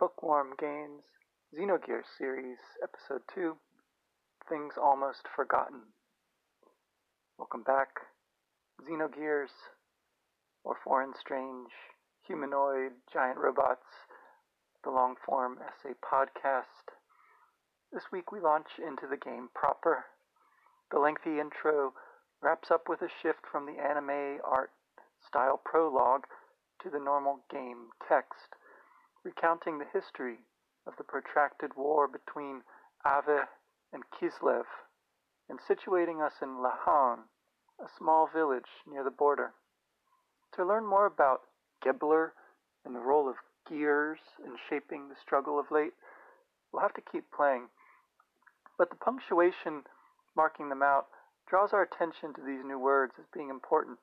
Bookworm Games Xenogears Series, Episode 2 Things Almost Forgotten. Welcome back. Xenogears, or Foreign Strange, Humanoid, Giant Robots, the long form essay podcast. This week we launch into the game proper. The lengthy intro wraps up with a shift from the anime art style prologue to the normal game text recounting the history of the protracted war between Aveh and Kislev, and situating us in Lahan, a small village near the border. To learn more about Gebler and the role of gears in shaping the struggle of late, we'll have to keep playing. But the punctuation marking them out draws our attention to these new words as being important.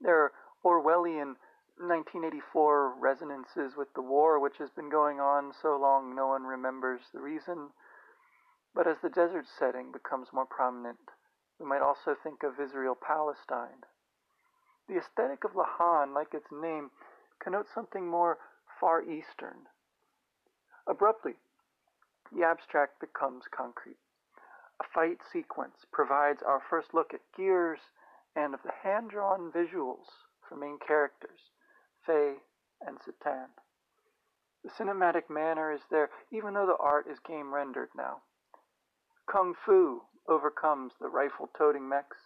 There are Orwellian 1984 resonances with the war, which has been going on so long no one remembers the reason. But as the desert setting becomes more prominent, we might also think of Israel Palestine. The aesthetic of Lahan, like its name, connotes something more Far Eastern. Abruptly, the abstract becomes concrete. A fight sequence provides our first look at gears and of the hand drawn visuals for main characters And Citan. The cinematic manner is there, even though the art is game rendered now. Kung Fu overcomes the rifle toting mechs.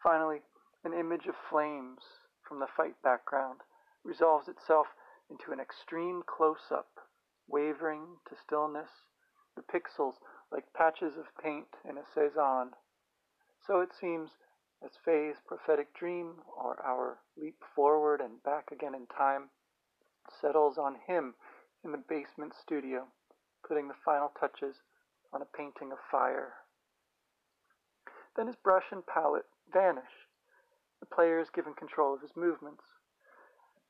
Finally, an image of flames from the fight background resolves itself into an extreme close up, wavering to stillness, the pixels like patches of paint in a Cezanne. So it seems as Fei's prophetic dream, or our leap forward and back again in time, settles on him in the basement studio, putting the final touches on a painting of fire. Then his brush and palette vanish. The player is given control of his movements.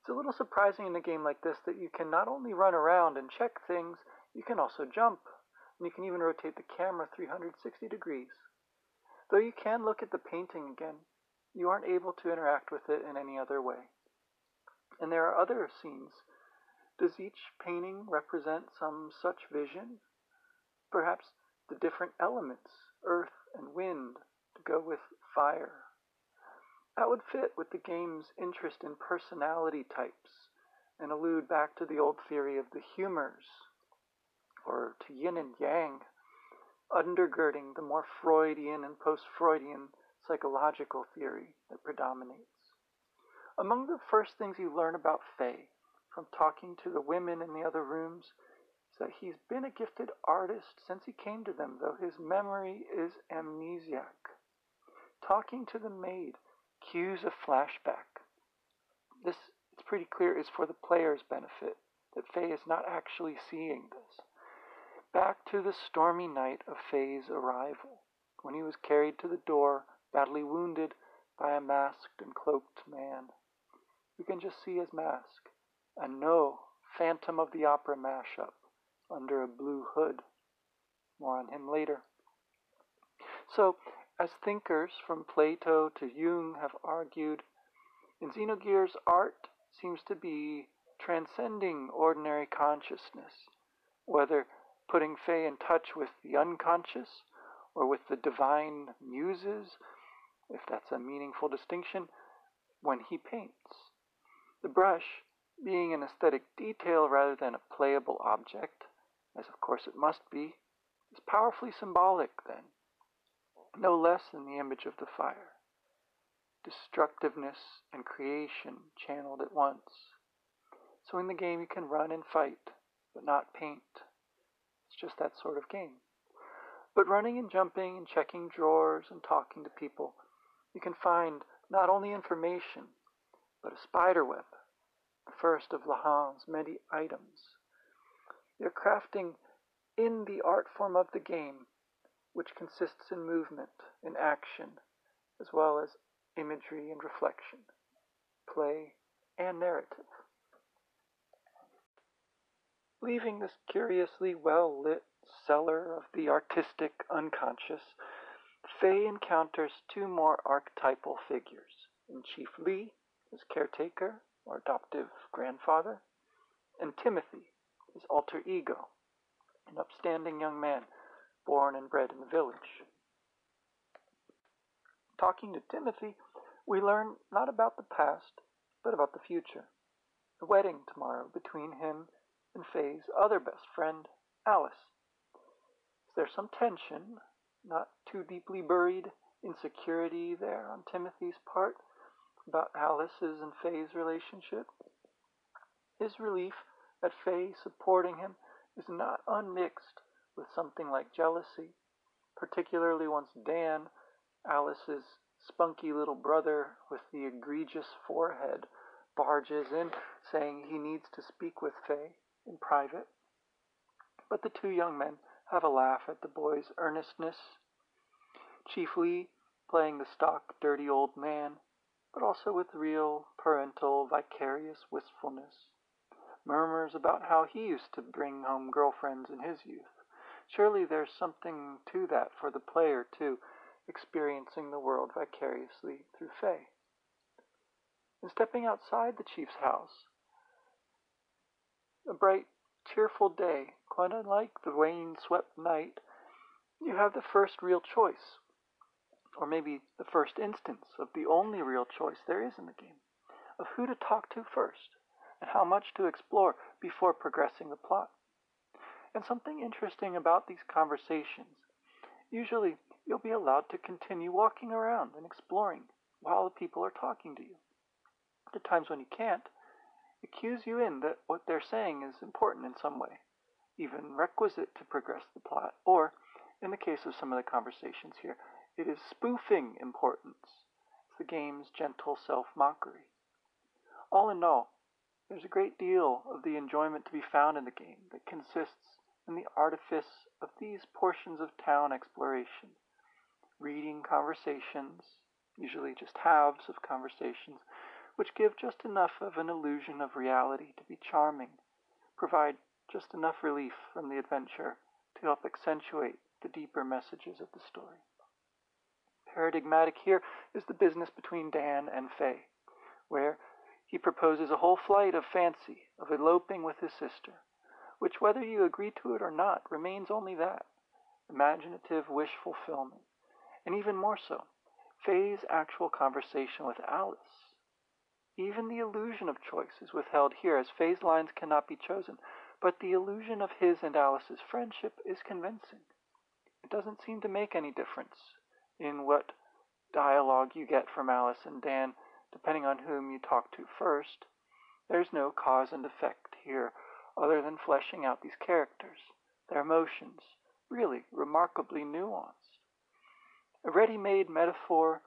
It's a little surprising in a game like this that you can not only run around and check things, you can also jump, and you can even rotate the camera 360 degrees. Though you can look at the painting again, you aren't able to interact with it in any other way. And there are other scenes. Does each painting represent some such vision? Perhaps the different elements, earth and wind, to go with fire. That would fit with the game's interest in personality types and allude back to the old theory of the humors, or to yin and yang undergirding the more Freudian and post Freudian psychological theory that predominates. Among the first things you learn about Fei from talking to the women in the other rooms is that he's been a gifted artist since he came to them, though his memory is amnesiac. Talking to the maid cues a flashback. This, it's pretty clear, is for the player's benefit, that Fei is not actually seeing this back to the stormy night of Fei's arrival, when he was carried to the door, badly wounded by a masked and cloaked man. You can just see his mask, and know Phantom of the Opera mashup under a blue hood. More on him later. So, as thinkers from Plato to Jung have argued, in Xenogears art seems to be transcending ordinary consciousness, whether putting Fei in touch with the unconscious or with the divine muses, if that's a meaningful distinction, when he paints. The brush, being an aesthetic detail rather than a playable object, as of course it must be, is powerfully symbolic then, no less than the image of the fire. Destructiveness and creation channeled at once. So in the game you can run and fight, but not paint. It's just that sort of game. But running and jumping and checking drawers and talking to people, you can find not only information, but a spider web, the first of Lahan's many items. They're crafting in the art form of the game, which consists in movement, in action, as well as imagery and reflection, play and narrative. Leaving this curiously well lit cellar of the artistic unconscious, Fei encounters two more archetypal figures in Chief Lee, his caretaker or adoptive grandfather, and Timothy, his alter ego, an upstanding young man born and bred in the village. Talking to Timothy, we learn not about the past, but about the future. The wedding tomorrow between him and Fei's other best friend, Alice. Is there some tension, not too deeply buried insecurity there on Timothy's part about Alice's and Fei's relationship? His relief at Fei supporting him is not unmixed with something like jealousy, particularly once Dan, Alice's spunky little brother with the egregious forehead, barges in saying he needs to speak with Fei in private. But the two young men have a laugh at the boy's earnestness, chiefly playing the stock dirty old man, but also with real parental vicarious wistfulness. Murmurs about how he used to bring home girlfriends in his youth. Surely there's something to that for the player, too, experiencing the world vicariously through Fei. And stepping outside the chief's house, a bright, cheerful day, quite unlike the rain-swept night, you have the first real choice, or maybe the first instance of the only real choice there is in the game, of who to talk to first, and how much to explore before progressing the plot. And something interesting about these conversations, usually you'll be allowed to continue walking around and exploring while the people are talking to you. The times when you can't, it cues you in that what they're saying is important in some way, even requisite to progress the plot, or, in the case of some of the conversations here, it is spoofing importance. It's the game's gentle self mockery. All in all, there's a great deal of the enjoyment to be found in the game that consists in the artifice of these portions of town exploration. Reading conversations, usually just halves of conversations, which give just enough of an illusion of reality to be charming, provide just enough relief from the adventure to help accentuate the deeper messages of the story. Paradigmatic here is the business between Dan and Fei, where he proposes a whole flight of fancy of eloping with his sister, which, whether you agree to it or not, remains only that imaginative wish fulfillment, and even more so, Fei's actual conversation with Alice even the illusion of choice is withheld here, as Fei's lines cannot be chosen, but the illusion of his and Alice's friendship is convincing. It doesn't seem to make any difference in what dialogue you get from Alice and Dan, depending on whom you talk to first. There's no cause and effect here other than fleshing out these characters, their emotions, really remarkably nuanced. A ready made metaphor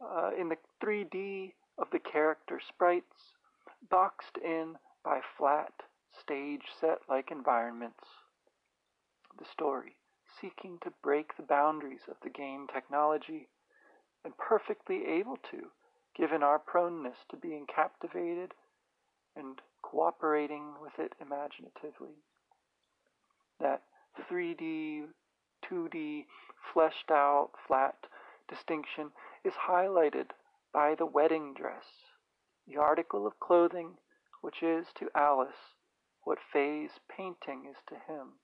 uh, in the 3D of the character sprites, boxed in by flat, stage set like environments. The story, seeking to break the boundaries of the game technology, and perfectly able to, given our proneness to being captivated and cooperating with it imaginatively. That 3D, 2D, fleshed out, flat distinction is highlighted by the wedding dress, the article of clothing which is to Alice what Fei's painting is to him.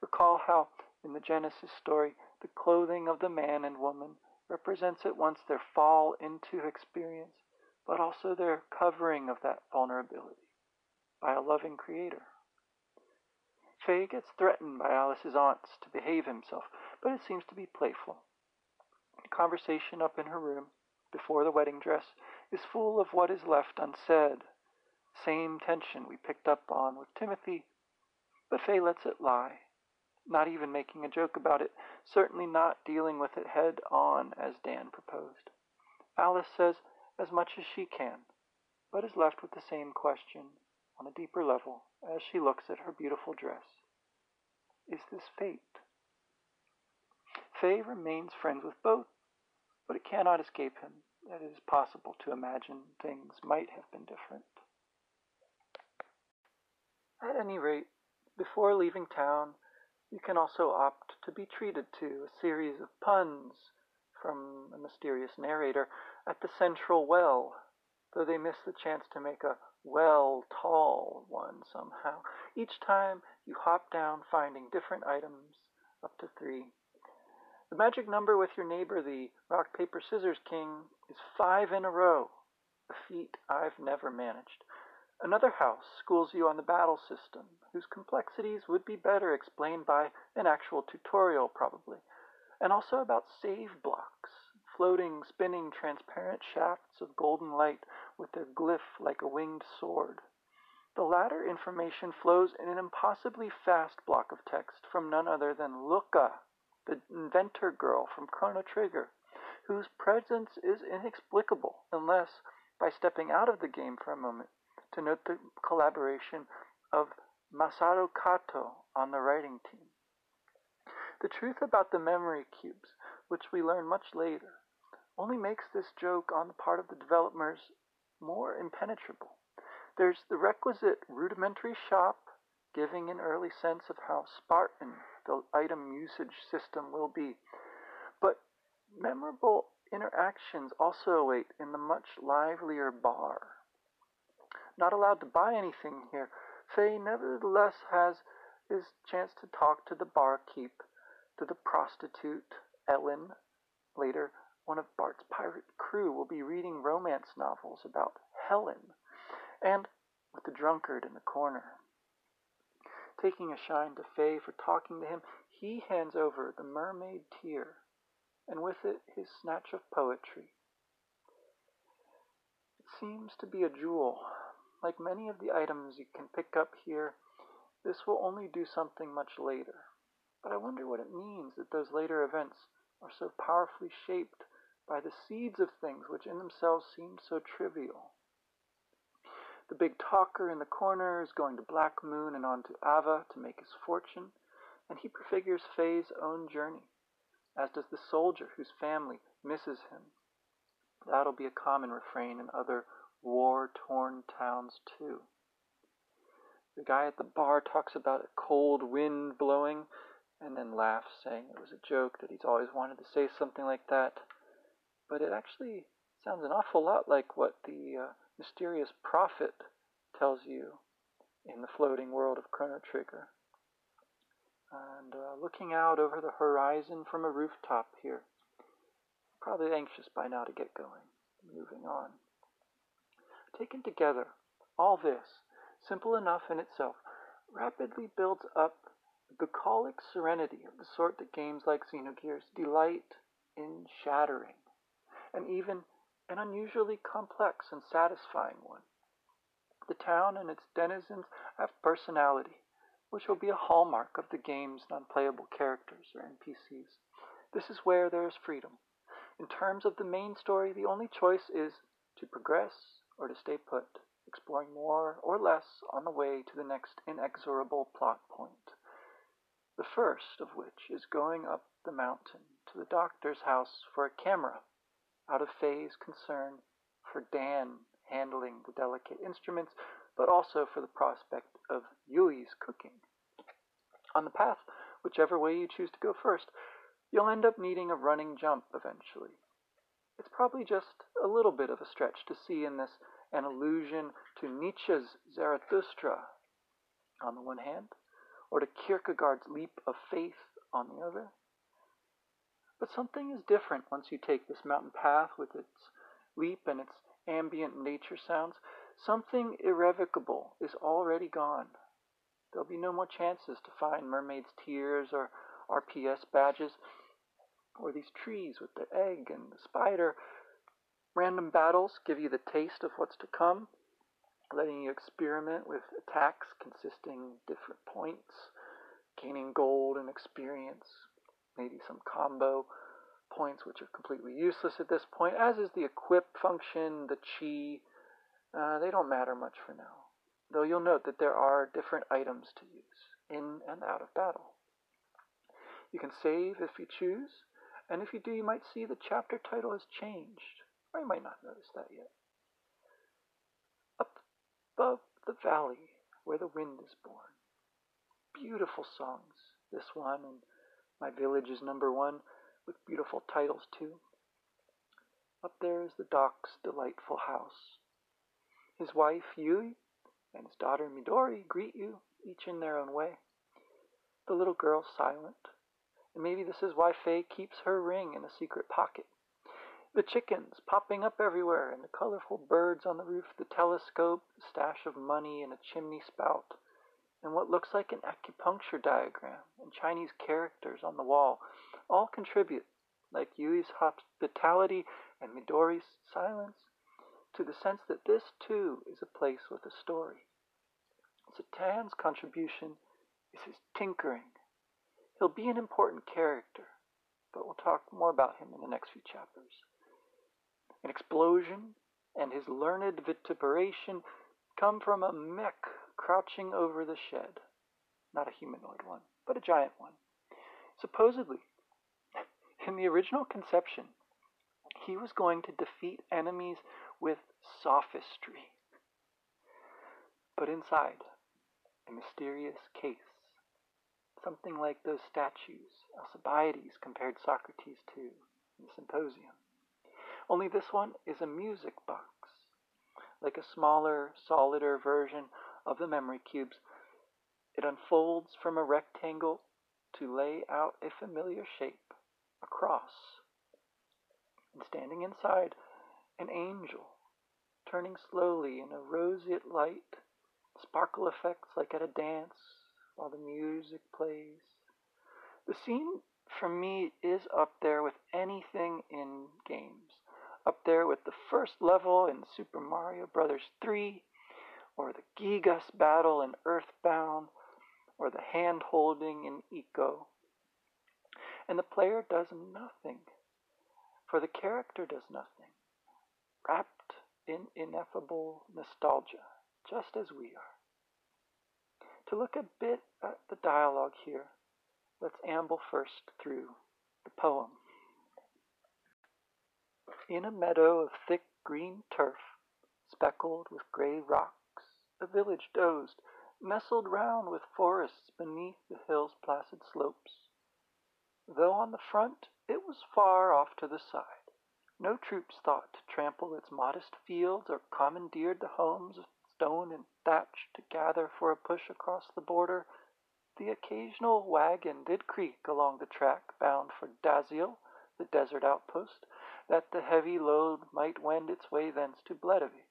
Recall how, in the Genesis story, the clothing of the man and woman represents at once their fall into experience, but also their covering of that vulnerability by a loving creator. Fei gets threatened by Alice's aunts to behave himself, but it seems to be playful. Conversation up in her room before the wedding dress is full of what is left unsaid. Same tension we picked up on with Timothy, but Fei lets it lie, not even making a joke about it, certainly not dealing with it head on as Dan proposed. Alice says as much as she can, but is left with the same question on a deeper level as she looks at her beautiful dress. Is this fate? Fei remains friends with both, but it cannot escape him that it is possible to imagine things might have been different. At any rate, before leaving town, you can also opt to be treated to a series of puns from a mysterious narrator at the central well, though they miss the chance to make a well, tall one somehow. Each time you hop down, finding different items, up to three. The magic number with your neighbor, the rock, paper, scissors king, is five in a row, a feat I've never managed. Another house schools you on the battle system, whose complexities would be better explained by an actual tutorial, probably, and also about save blocks, floating, spinning, transparent shafts of golden light with their glyph like a winged sword. The latter information flows in an impossibly fast block of text from none other than Lucca, the inventor girl from Chrono Trigger, whose presence is inexplicable unless, by stepping out of the game for a moment, to note the collaboration of Masato Kato on the writing team. The truth about the memory cubes, which we learn much later, only makes this joke on the part of the developers more impenetrable. There's the requisite rudimentary shop, giving an early sense of how Spartan the item usage system will be. But memorable interactions also await in the much livelier bar. Not allowed to buy anything here, Fei nevertheless has his chance to talk to the barkeep, to the prostitute, Ellen. Later, one of Bart's pirate crew will be reading romance novels about Helen, and with the drunkard in the corner. Taking a shine to Fei for talking to him, he hands over the mermaid tear, and with it his snatch of poetry. It seems to be a jewel. Like many of the items you can pick up here, this will only do something much later. But I wonder what it means that those later events are so powerfully shaped by the seeds of things which in themselves seem so trivial. The big talker in the corner is going to Black Moon and on to Aveh to make his fortune, and he prefigures Fei's own journey, as does the soldier whose family misses him. That'll be a common refrain in other war torn towns, too. The guy at the bar talks about a cold wind blowing and then laughs, saying it was a joke, that he's always wanted to say something like that. But it actually sounds an awful lot like what the uh, mysterious prophet tells you in the floating world of Chrono Trigger. And uh, looking out over the horizon from a rooftop here. Probably anxious by now to get going. Moving on. Taken together, all this, simple enough in itself, rapidly builds up the bucolic serenity of the sort that games like Xenogears delight in shattering, and even an unusually complex and satisfying one. The town and its denizens have personality, which will be a hallmark of the game's non-playable characters or NPCs. This is where there is freedom. In terms of the main story, the only choice is to progress or to stay put, exploring more or less on the way to the next inexorable plot point. The first of which is going up the mountain to the doctor's house for a camera out of Fei's concern for Dan handling the delicate instruments, but also for the prospect of Yui's cooking. On the path, whichever way you choose to go first, you'll end up needing a running jump eventually. It's probably just a little bit of a stretch to see in this an allusion to Nietzsche's Zarathustra on the one hand, or to Kierkegaard's leap of faith on the other. But something is different once you take this mountain path with its leap and its ambient nature sounds. Something irrevocable is already gone. There'll be no more chances to find mermaid's tears or RPS badges, or these trees with the egg and the spider. Random battles give you the taste of what's to come, letting you experiment with attacks consisting different points, gaining gold and experience, maybe some combo points which are completely useless at this point, as is the equip function, the chi. Uh, they don't matter much for now, though you'll note that there are different items to use in and out of battle. You can save if you choose, and if you do, you might see the chapter title has changed, or you might not notice that yet. Up above the valley where the wind is born. Beautiful songs, this one and my village is number one, with beautiful titles too. Up there is the Doc's delightful house. His wife, Yui, and his daughter, Midori, greet you, each in their own way. The little girl silent, and maybe this is why Fei keeps her ring in a secret pocket. The chickens popping up everywhere, and the colorful birds on the roof, the telescope, the stash of money in a chimney spout, and what looks like an acupuncture diagram, and Chinese characters on the wall, all contribute, like Yui's hospitality and Midori's silence, to the sense that this too is a place with a story. Citan's contribution is his tinkering. He'll be an important character, but we'll talk more about him in the next few chapters. An explosion and his learned vituperation come from a mech crouching over the shed. Not a humanoid one, but a giant one. Supposedly, in the original conception, he was going to defeat enemies with sophistry. But inside, a mysterious case. Something like those statues Alcibiades compared Socrates to in the Symposium. Only this one is a music box, like a smaller, solider version of the memory cubes. It unfolds from a rectangle to lay out a familiar shape, a cross. And standing inside, an angel, turning slowly in a roseate light, sparkle effects like at a dance while the music plays. The scene for me is up there with anything in games. Up there with the first level in Super Mario Bros. 3, or the Giygas battle in Earthbound, or the hand holding in Ico. And the player does nothing, for the character does nothing, wrapped in ineffable nostalgia, just as we are. To look a bit at the dialogue here, let's amble first through the poem. In a meadow of thick green turf, speckled with gray rocks, a village dozed, nestled round with forests beneath the hill's placid slopes. Though on the front it was far off to the side, no troops thought to trample its modest fields or commandeered the homes of stone and thatch to gather for a push across the border, the occasional wagon did creak along the track bound for Dazil, the desert outpost, that the heavy load might wend its way thence to Bledavik.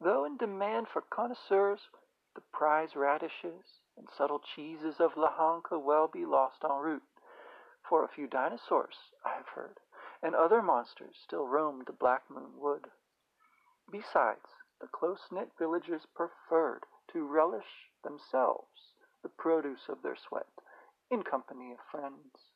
Though in demand for connoisseurs, the prize radishes and subtle cheeses of Lahan could well be lost en route, for a few dinosaurs, I have heard, and other monsters still roamed the Black Moon Wood. Besides, the close-knit villagers preferred to relish themselves the produce of their sweat in company of friends.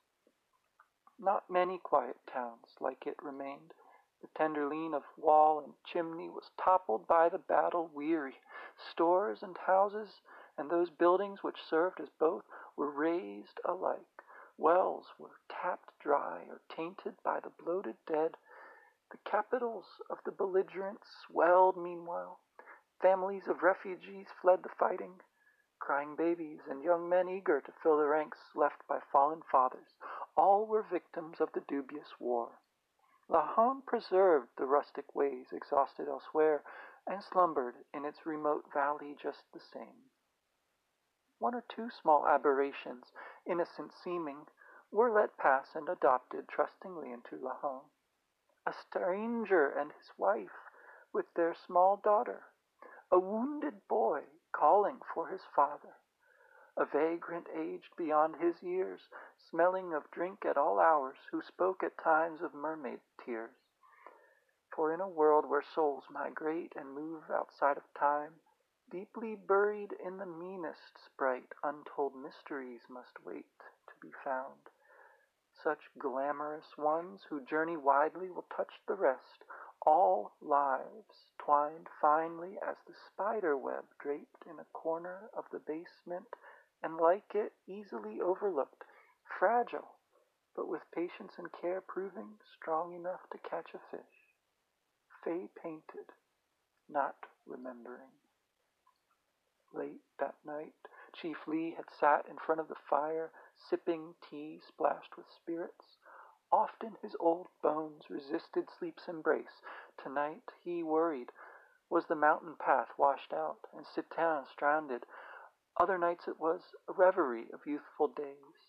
Not many quiet towns like it remained. The tenderleen of wall and chimney was toppled by the battle weary. Stores and houses, and those buildings which served as both, were razed alike. Wells were tapped dry or tainted by the bloated dead the capitals of the belligerents swelled meanwhile. Families of refugees fled the fighting, crying babies and young men eager to fill the ranks left by fallen fathers. All were victims of the dubious war. Lahan preserved the rustic ways exhausted elsewhere, and slumbered in its remote valley just the same. One or two small aberrations, innocent seeming, were let pass and adopted trustingly into Lahan a stranger and his wife with their small daughter, a wounded boy calling for his father, a vagrant aged beyond his years, smelling of drink at all hours, who spoke at times of mermaid tears. For in a world where souls migrate and move outside of time, deeply buried in the meanest sprite, untold mysteries must wait to be found. Such glamorous ones who journey widely will touch the rest, all lives twined finely as the spider web draped in a corner of the basement, and like it easily overlooked, fragile, but with patience and care proving strong enough to catch a fish. Fei painted, not remembering. Late that night, Chief Lee had sat in front of the fire, sipping tea splashed with spirits. Often his old bones resisted sleep's embrace. Tonight he worried was the mountain path washed out, and Citan stranded. Other nights it was a reverie of youthful days.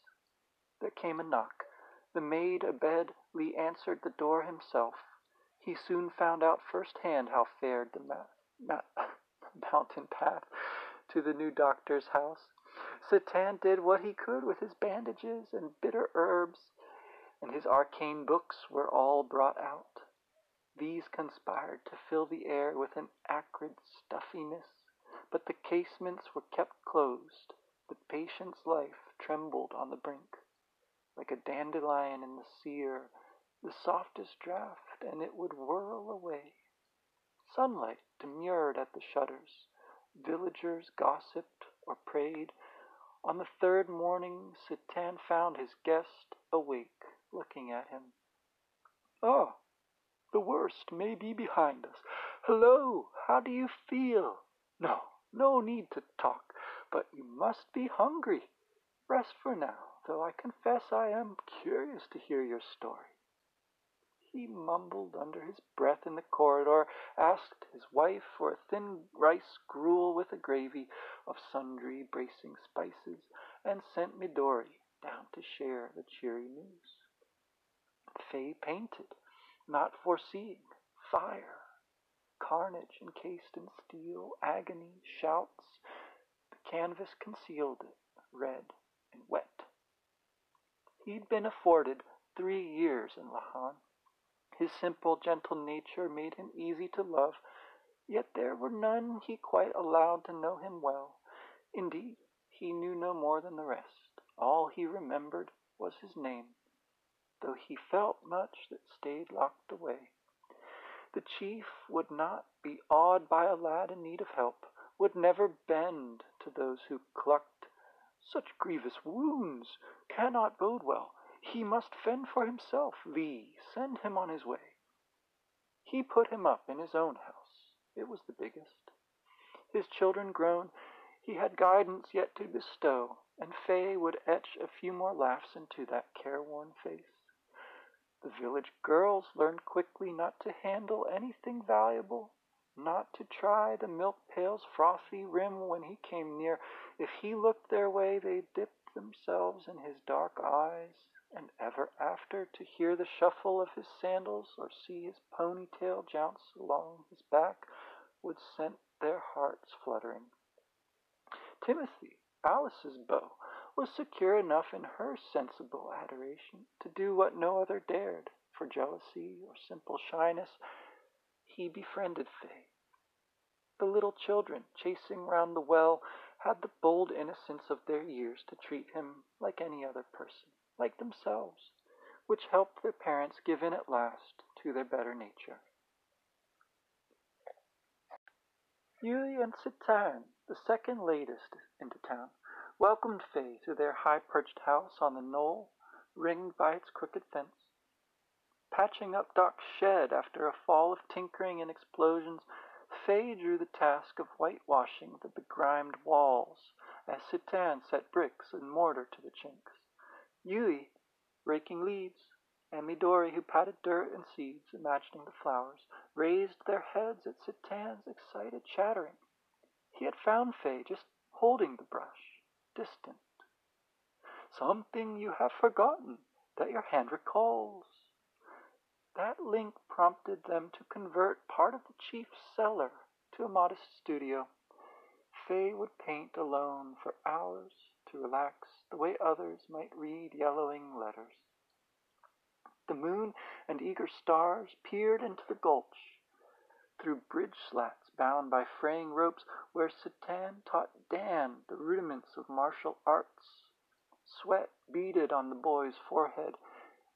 There came a knock. The maid abed Lee answered the door himself. He soon found out first hand how fared the ma- ma- mountain path to the new doctor's house. Citan did what he could with his bandages and bitter herbs, and his arcane books were all brought out. These conspired to fill the air with an acrid stuffiness, but the casements were kept closed. The patient's life trembled on the brink, like a dandelion in the sear, the softest draught, and it would whirl away. Sunlight demurred at the shutters. Villagers gossiped or prayed. On the third morning Citan found his guest awake, looking at him. Ah, the worst may be behind us. Hello, how do you feel? No, no need to talk, but you must be hungry. Rest for now, though I confess I am curious to hear your story. He mumbled under his breath in the corridor, asked his wife for a thin rice gruel with a gravy of sundry bracing spices, and sent Midori down to share the cheery news. Fei painted, not foreseeing fire, carnage encased in steel, agony, shouts. The canvas concealed it, red and wet. He'd been afforded three years in Lahan. His simple, gentle nature made him easy to love, yet there were none he quite allowed to know him well. Indeed, he knew no more than the rest. All he remembered was his name, though he felt much that stayed locked away. The chief would not be awed by a lad in need of help, would never bend to those who clucked. Such grievous wounds cannot bode well. He must fend for himself. Lee, send him on his way. He put him up in his own house. It was the biggest. His children grown, he had guidance yet to bestow, and Fei would etch a few more laughs into that careworn face. The village girls learned quickly not to handle anything valuable, not to try the milk pail's frothy rim when he came near. If he looked their way, they dipped themselves in his dark eyes, and ever after to hear the shuffle of his sandals or see his ponytail jounce along his back would send their hearts fluttering. Timothy, Alice's beau, was secure enough in her sensible adoration to do what no other dared. For jealousy or simple shyness, he befriended Fei. The little children chasing round the well had the bold innocence of their years to treat him like any other person, like themselves, which helped their parents give in at last to their better nature. Yui and Citan, the second latest into town, welcomed Fei to their high-perched house on the knoll, ringed by its crooked fence. Patching up Doc's shed after a fall of tinkering and explosions, Fei drew the task of whitewashing the begrimed walls as Citan set bricks and mortar to the chinks. Yui, raking leaves, and Midori, who patted dirt and seeds, imagining the flowers, raised their heads at Citan's excited chattering. He had found Fei just holding the brush distant. Something you have forgotten that your hand recalls. That link prompted them to convert part of the chief's cellar to a modest studio. Fei would paint alone for hours to relax the way others might read yellowing letters. The moon and eager stars peered into the gulch through bridge slats bound by fraying ropes where Citan taught Dan the rudiments of martial arts. Sweat beaded on the boy's forehead.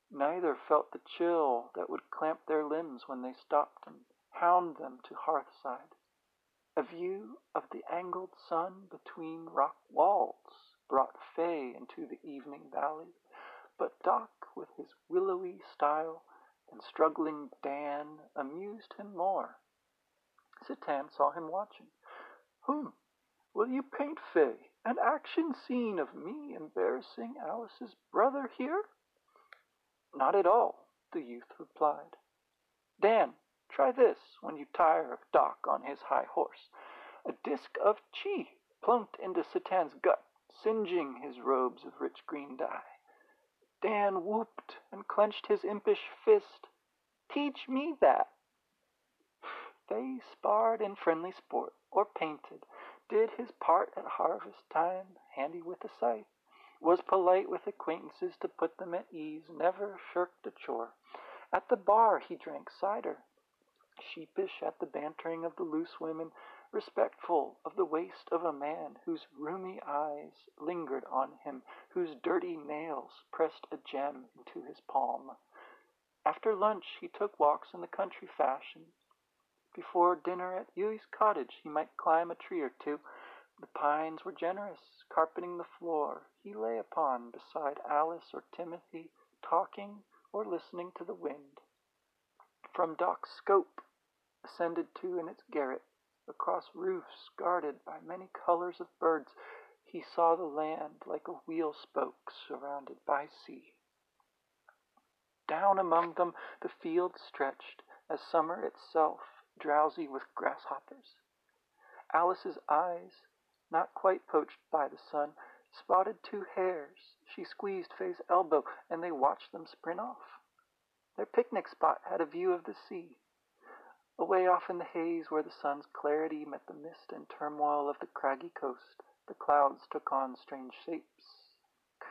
Neither felt the chill that would clamp their limbs when they stopped and hound them to hearthside. A view of the angled sun between rock walls brought Fei into the evening valley, but Doc, with his willowy style, and struggling Dan amused him more. Citan saw him watching. Whom? Will you paint Fei? An action scene of me embarrassing Alice's brother here? Not at all, the youth replied. Dan, Try this when you tire of Doc on his high horse. A disk of chi plunked into Citan's gut, singeing his robes of rich green dye. Dan whooped and clenched his impish fist. Teach me that. They sparred in friendly sport, or painted, did his part at harvest time, handy with a scythe, was polite with acquaintances to put them at ease, never shirked a chore. At the bar he drank cider, sheepish at the bantering of the loose women, respectful of the waist of a man whose rheumy eyes lingered on him, whose dirty nails pressed a gem into his palm. After lunch he took walks in the country fashion. Before dinner at Yui's cottage he might climb a tree or two. The pines were generous, carpeting the floor he lay upon beside Alice or Timothy, talking or listening to the wind. From Doc's scope, ascended to in its garret, across roofs guarded by many colors of birds, he saw the land like a wheel spoke surrounded by sea. Down among them the fields stretched, as summer itself, drowsy with grasshoppers. Alice's eyes, not quite poached by the sun, spotted two hares. She squeezed Fei's elbow, and they watched them sprint off. Their picnic spot had a view of the sea. Away off in the haze, where the sun's clarity met the mist and turmoil of the craggy coast, the clouds took on strange shapes,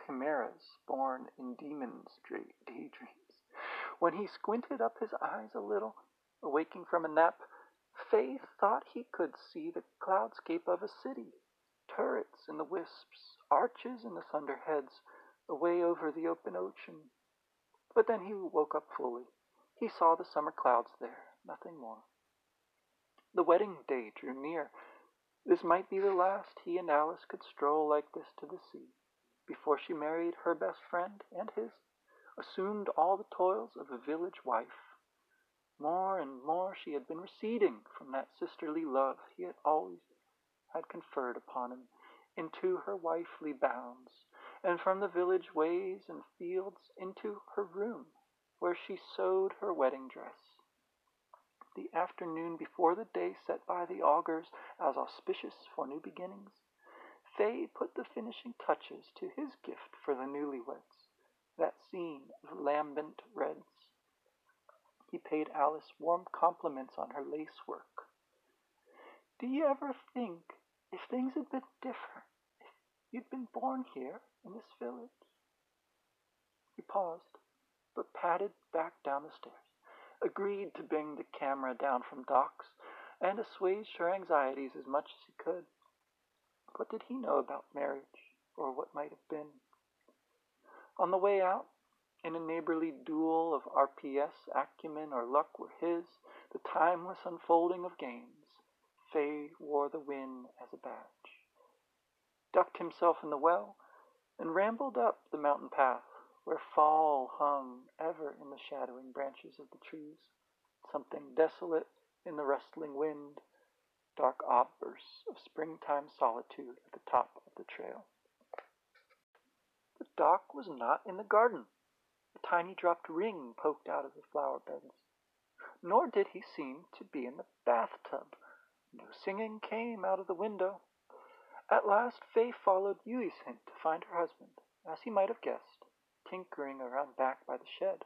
chimeras born in demons' daydreams. When he squinted up his eyes a little, awaking from a nap, Fei thought he could see the cloudscape of a city, turrets in the wisps, arches in the thunderheads, away over the open ocean. But then he woke up fully. He saw the summer clouds there, nothing more. The wedding day drew near. This might be the last he and Alice could stroll like this to the sea, before she married her best friend and his, assumed all the toils of a village wife. More and more she had been receding from that sisterly love he had always had conferred upon him into her wifely bounds, and from the village ways and fields into her room, where she sewed her wedding dress. The afternoon before the day set by the augurs as auspicious for new beginnings, Fei put the finishing touches to his gift for the newlyweds, that scene of lambent reds. He paid Alice warm compliments on her lace work. Do you ever think if things had been different, if you'd been born here in this village? He paused, but padded back down the stairs, agreed to bring the camera down from Doc's, and assuaged her anxieties as much as he could. What did he know about marriage, or what might have been? On the way out, in a neighborly duel of RPS, acumen, or luck were his, the timeless unfolding of games. Fei wore the win as a badge. Ducked himself in the well, and rambled up the mountain path, where fall hung ever in the shadowing branches of the trees, something desolate in the rustling wind, dark outbursts of springtime solitude at the top of the trail. The Doc was not in the garden. Tiny dropped ring poked out of the flower beds. Nor did he seem to be in the bathtub. No singing came out of the window. At last Fei followed Yui's hint to find her husband, as he might have guessed, tinkering around back by the shed.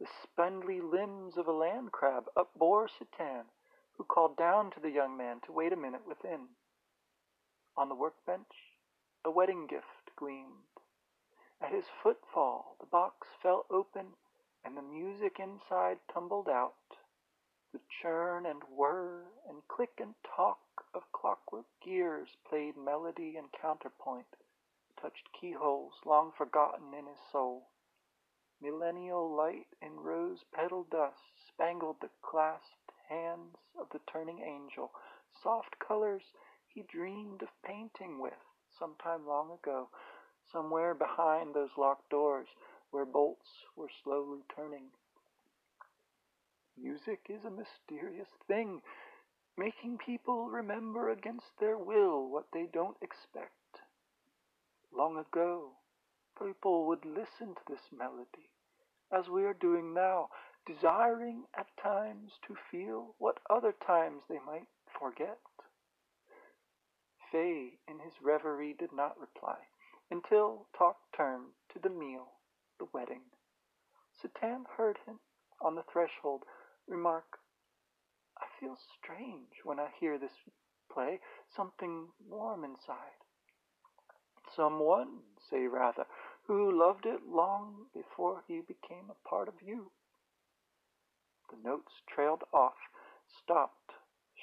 The spindly limbs of a land crab upbore Citan, who called down to the young man to wait a minute within. On the workbench, a wedding gift gleamed. At his footfall, the box fell open, and the music inside tumbled out. The churn and whir and click and talk of clockwork gears played melody and counterpoint, touched keyholes long forgotten in his soul. Millennial light in rose petal dust spangled the clasped hands of the turning angel, soft colors he dreamed of painting with sometime long ago, somewhere behind those locked doors where bolts were slowly turning. Music is a mysterious thing, making people remember against their will what they don't expect. Long ago, people would listen to this melody, as we are doing now, desiring at times to feel what other times they might forget. Fei, in his reverie, did not reply until talk turned to the meal, the wedding. Citan heard him on the threshold remark, I feel strange when I hear this play, something warm inside. Someone, say rather, who loved it long before he became a part of you. The notes trailed off, stopped,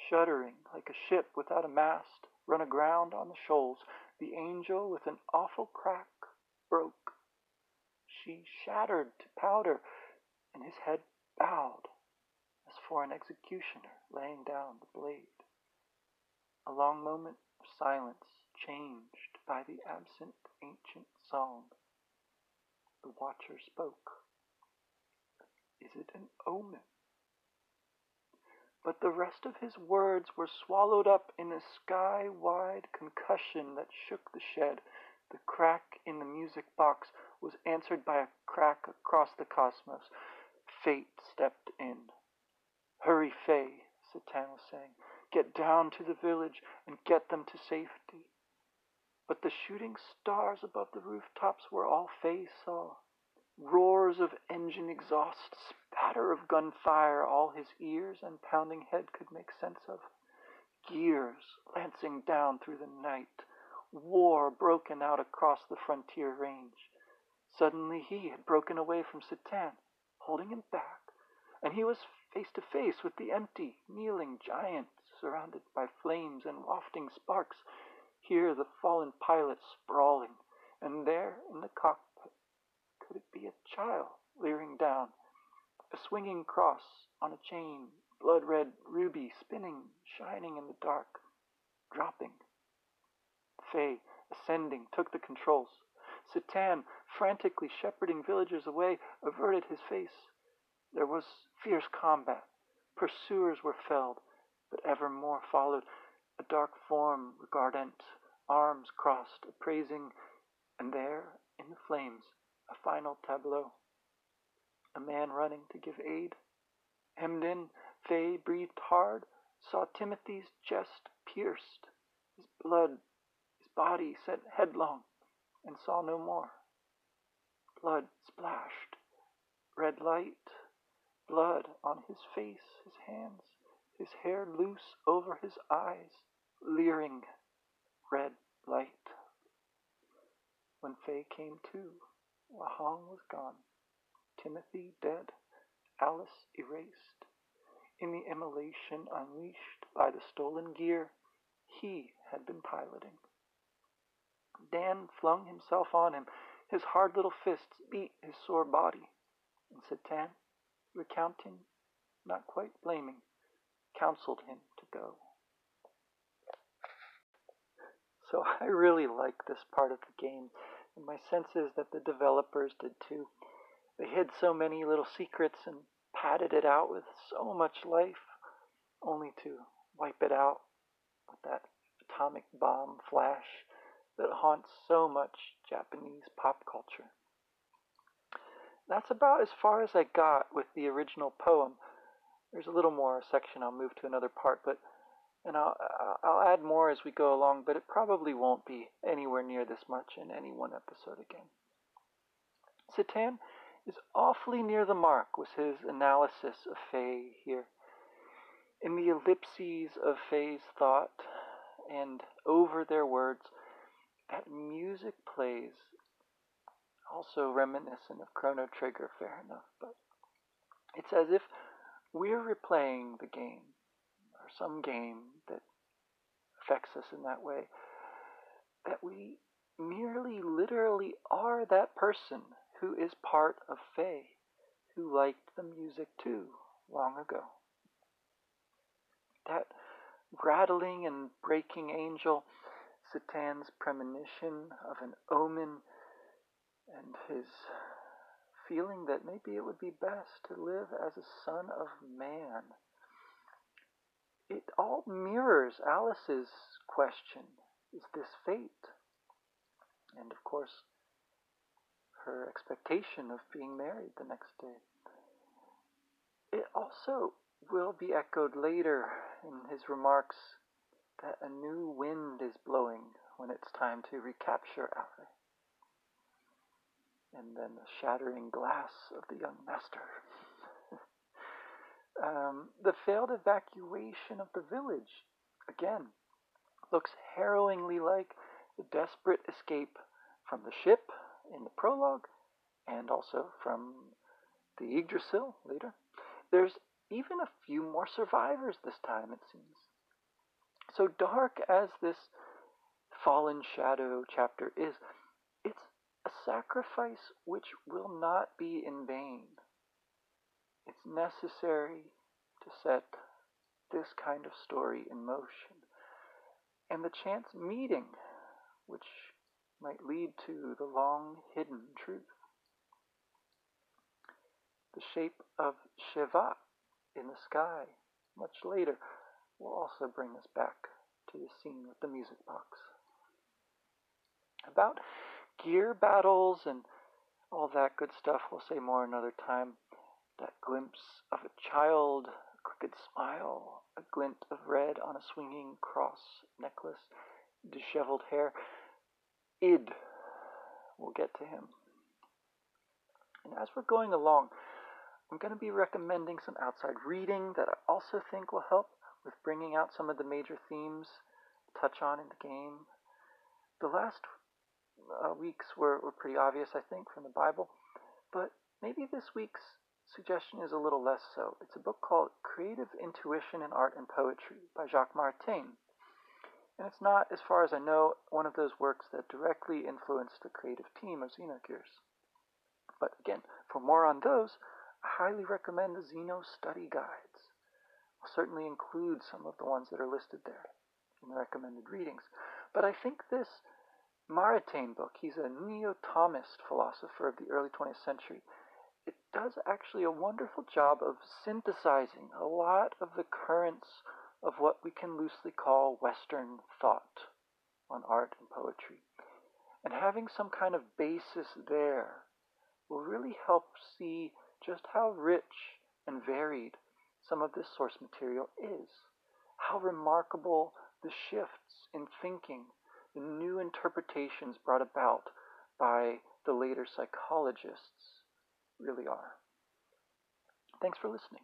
shuddering like a ship without a mast, run aground on the shoals. The angel, with an awful crack, broke. She shattered to powder, and his head bowed as for an executioner laying down the blade. A long moment of silence changed by the absent ancient song. The watcher spoke. Is it an omen? But the rest of his words were swallowed up in a sky wide concussion that shook the shed. The crack in the music box was answered by a crack across the cosmos. Fate stepped in. Hurry, Fei, Citan was saying. Get down to the village and get them to safety. But the shooting stars above the rooftops were all Fei saw. Roars of engine exhaust, spatter of gunfire, all his ears and pounding head could make sense of. Gears lancing down through the night. War broken out across the frontier range. Suddenly he had broken away from Citan, holding him back, and he was face to face with the empty, kneeling giant surrounded by flames and wafting sparks. Here the fallen pilot sprawling, and there in the cockpit could it be a child leering down? A swinging cross on a chain, blood red ruby spinning, shining in the dark, dropping. Fei, ascending, took the controls. Citan, frantically shepherding villagers away, averted his face. There was fierce combat. Pursuers were felled but evermore followed a dark form regardant, arms crossed, appraising, and there, in the flames, a final tableau. A man running to give aid. Hemmed in, Fei breathed hard, saw Timothy's chest pierced, his blood, his body sent headlong, and saw no more. Blood splashed, red light, blood on his face, his hands his hair loose over his eyes, leering red light. When Fei came to, Wahong was gone, Timothy dead, Alice erased. In the immolation unleashed by the stolen gear he had been piloting. Dan flung himself on him. His hard little fists beat his sore body. And Citan, recounting, not quite blaming, counseled him to go. So I really like this part of the game, and my sense is that the developers did too. They hid so many little secrets and padded it out with so much life, only to wipe it out with that atomic bomb flash that haunts so much Japanese pop culture. That's about as far as I got with the original poem. There's a little more section. I'll move to another part, but and I'll I'll add more as we go along, but it probably won't be anywhere near this much in any one episode again. Citan is awfully near the mark was his analysis of Fei here. In the ellipses of Fei's thought and over their words, that music plays, also reminiscent of Chrono Trigger, fair enough, but it's as if we're replaying the game or some game that affects us in that way, that we merely literally are that person who is part of Fei, who liked the music too long ago. That rattling and breaking angel, Citan's premonition of an omen, and his feeling that maybe it would be best to live as a son of man. It all mirrors Alice's question Is this fate? And of course, her expectation of being married the next day. It also will be echoed later in his remarks that a new wind is blowing when it's time to recapture Alice. And then the shattering glass of the young master. Um, the failed evacuation of the village, again, looks harrowingly like the desperate escape from the ship in the prologue and also from the Yggdrasil later. There's even a few more survivors this time, it seems. So dark as this fallen shadow chapter is, it's a sacrifice which will not be in vain. It's necessary to set this kind of story in motion. And the chance meeting, which might lead to the long hidden truth. The shape of Shiva in the sky much later will also bring us back to the scene with the music box. About gear battles and all that good stuff, we'll say more another time. That glimpse of a child, a crooked smile, a glint of red on a swinging cross necklace, disheveled hair. Id will get to him. And as we're going along, I'm going to be recommending some outside reading that I also think will help with bringing out some of the major themes touch on in the game. The last uh, weeks were, were pretty obvious, I think, from the Bible, but maybe this week's suggestion is a little less so. It's a book called Creative Intuition in Art and Poetry by Jacques Maritain. And it's not, as far as I know, one of those works that directly influenced the creative team of Xenogears. But again, for more on those, I highly recommend the Xeno study guides. I'll certainly include some of the ones that are listed there in the recommended readings. But I think this Maritain book, he's a neo-Thomist philosopher of the early 20th century, it does actually a wonderful job of synthesizing a lot of the currents of what we can loosely call Western thought on art and poetry. And having some kind of basis there will really help see just how rich and varied some of this source material is. How remarkable the shifts in thinking, the new interpretations brought about by the later psychologists really are. Thanks for listening.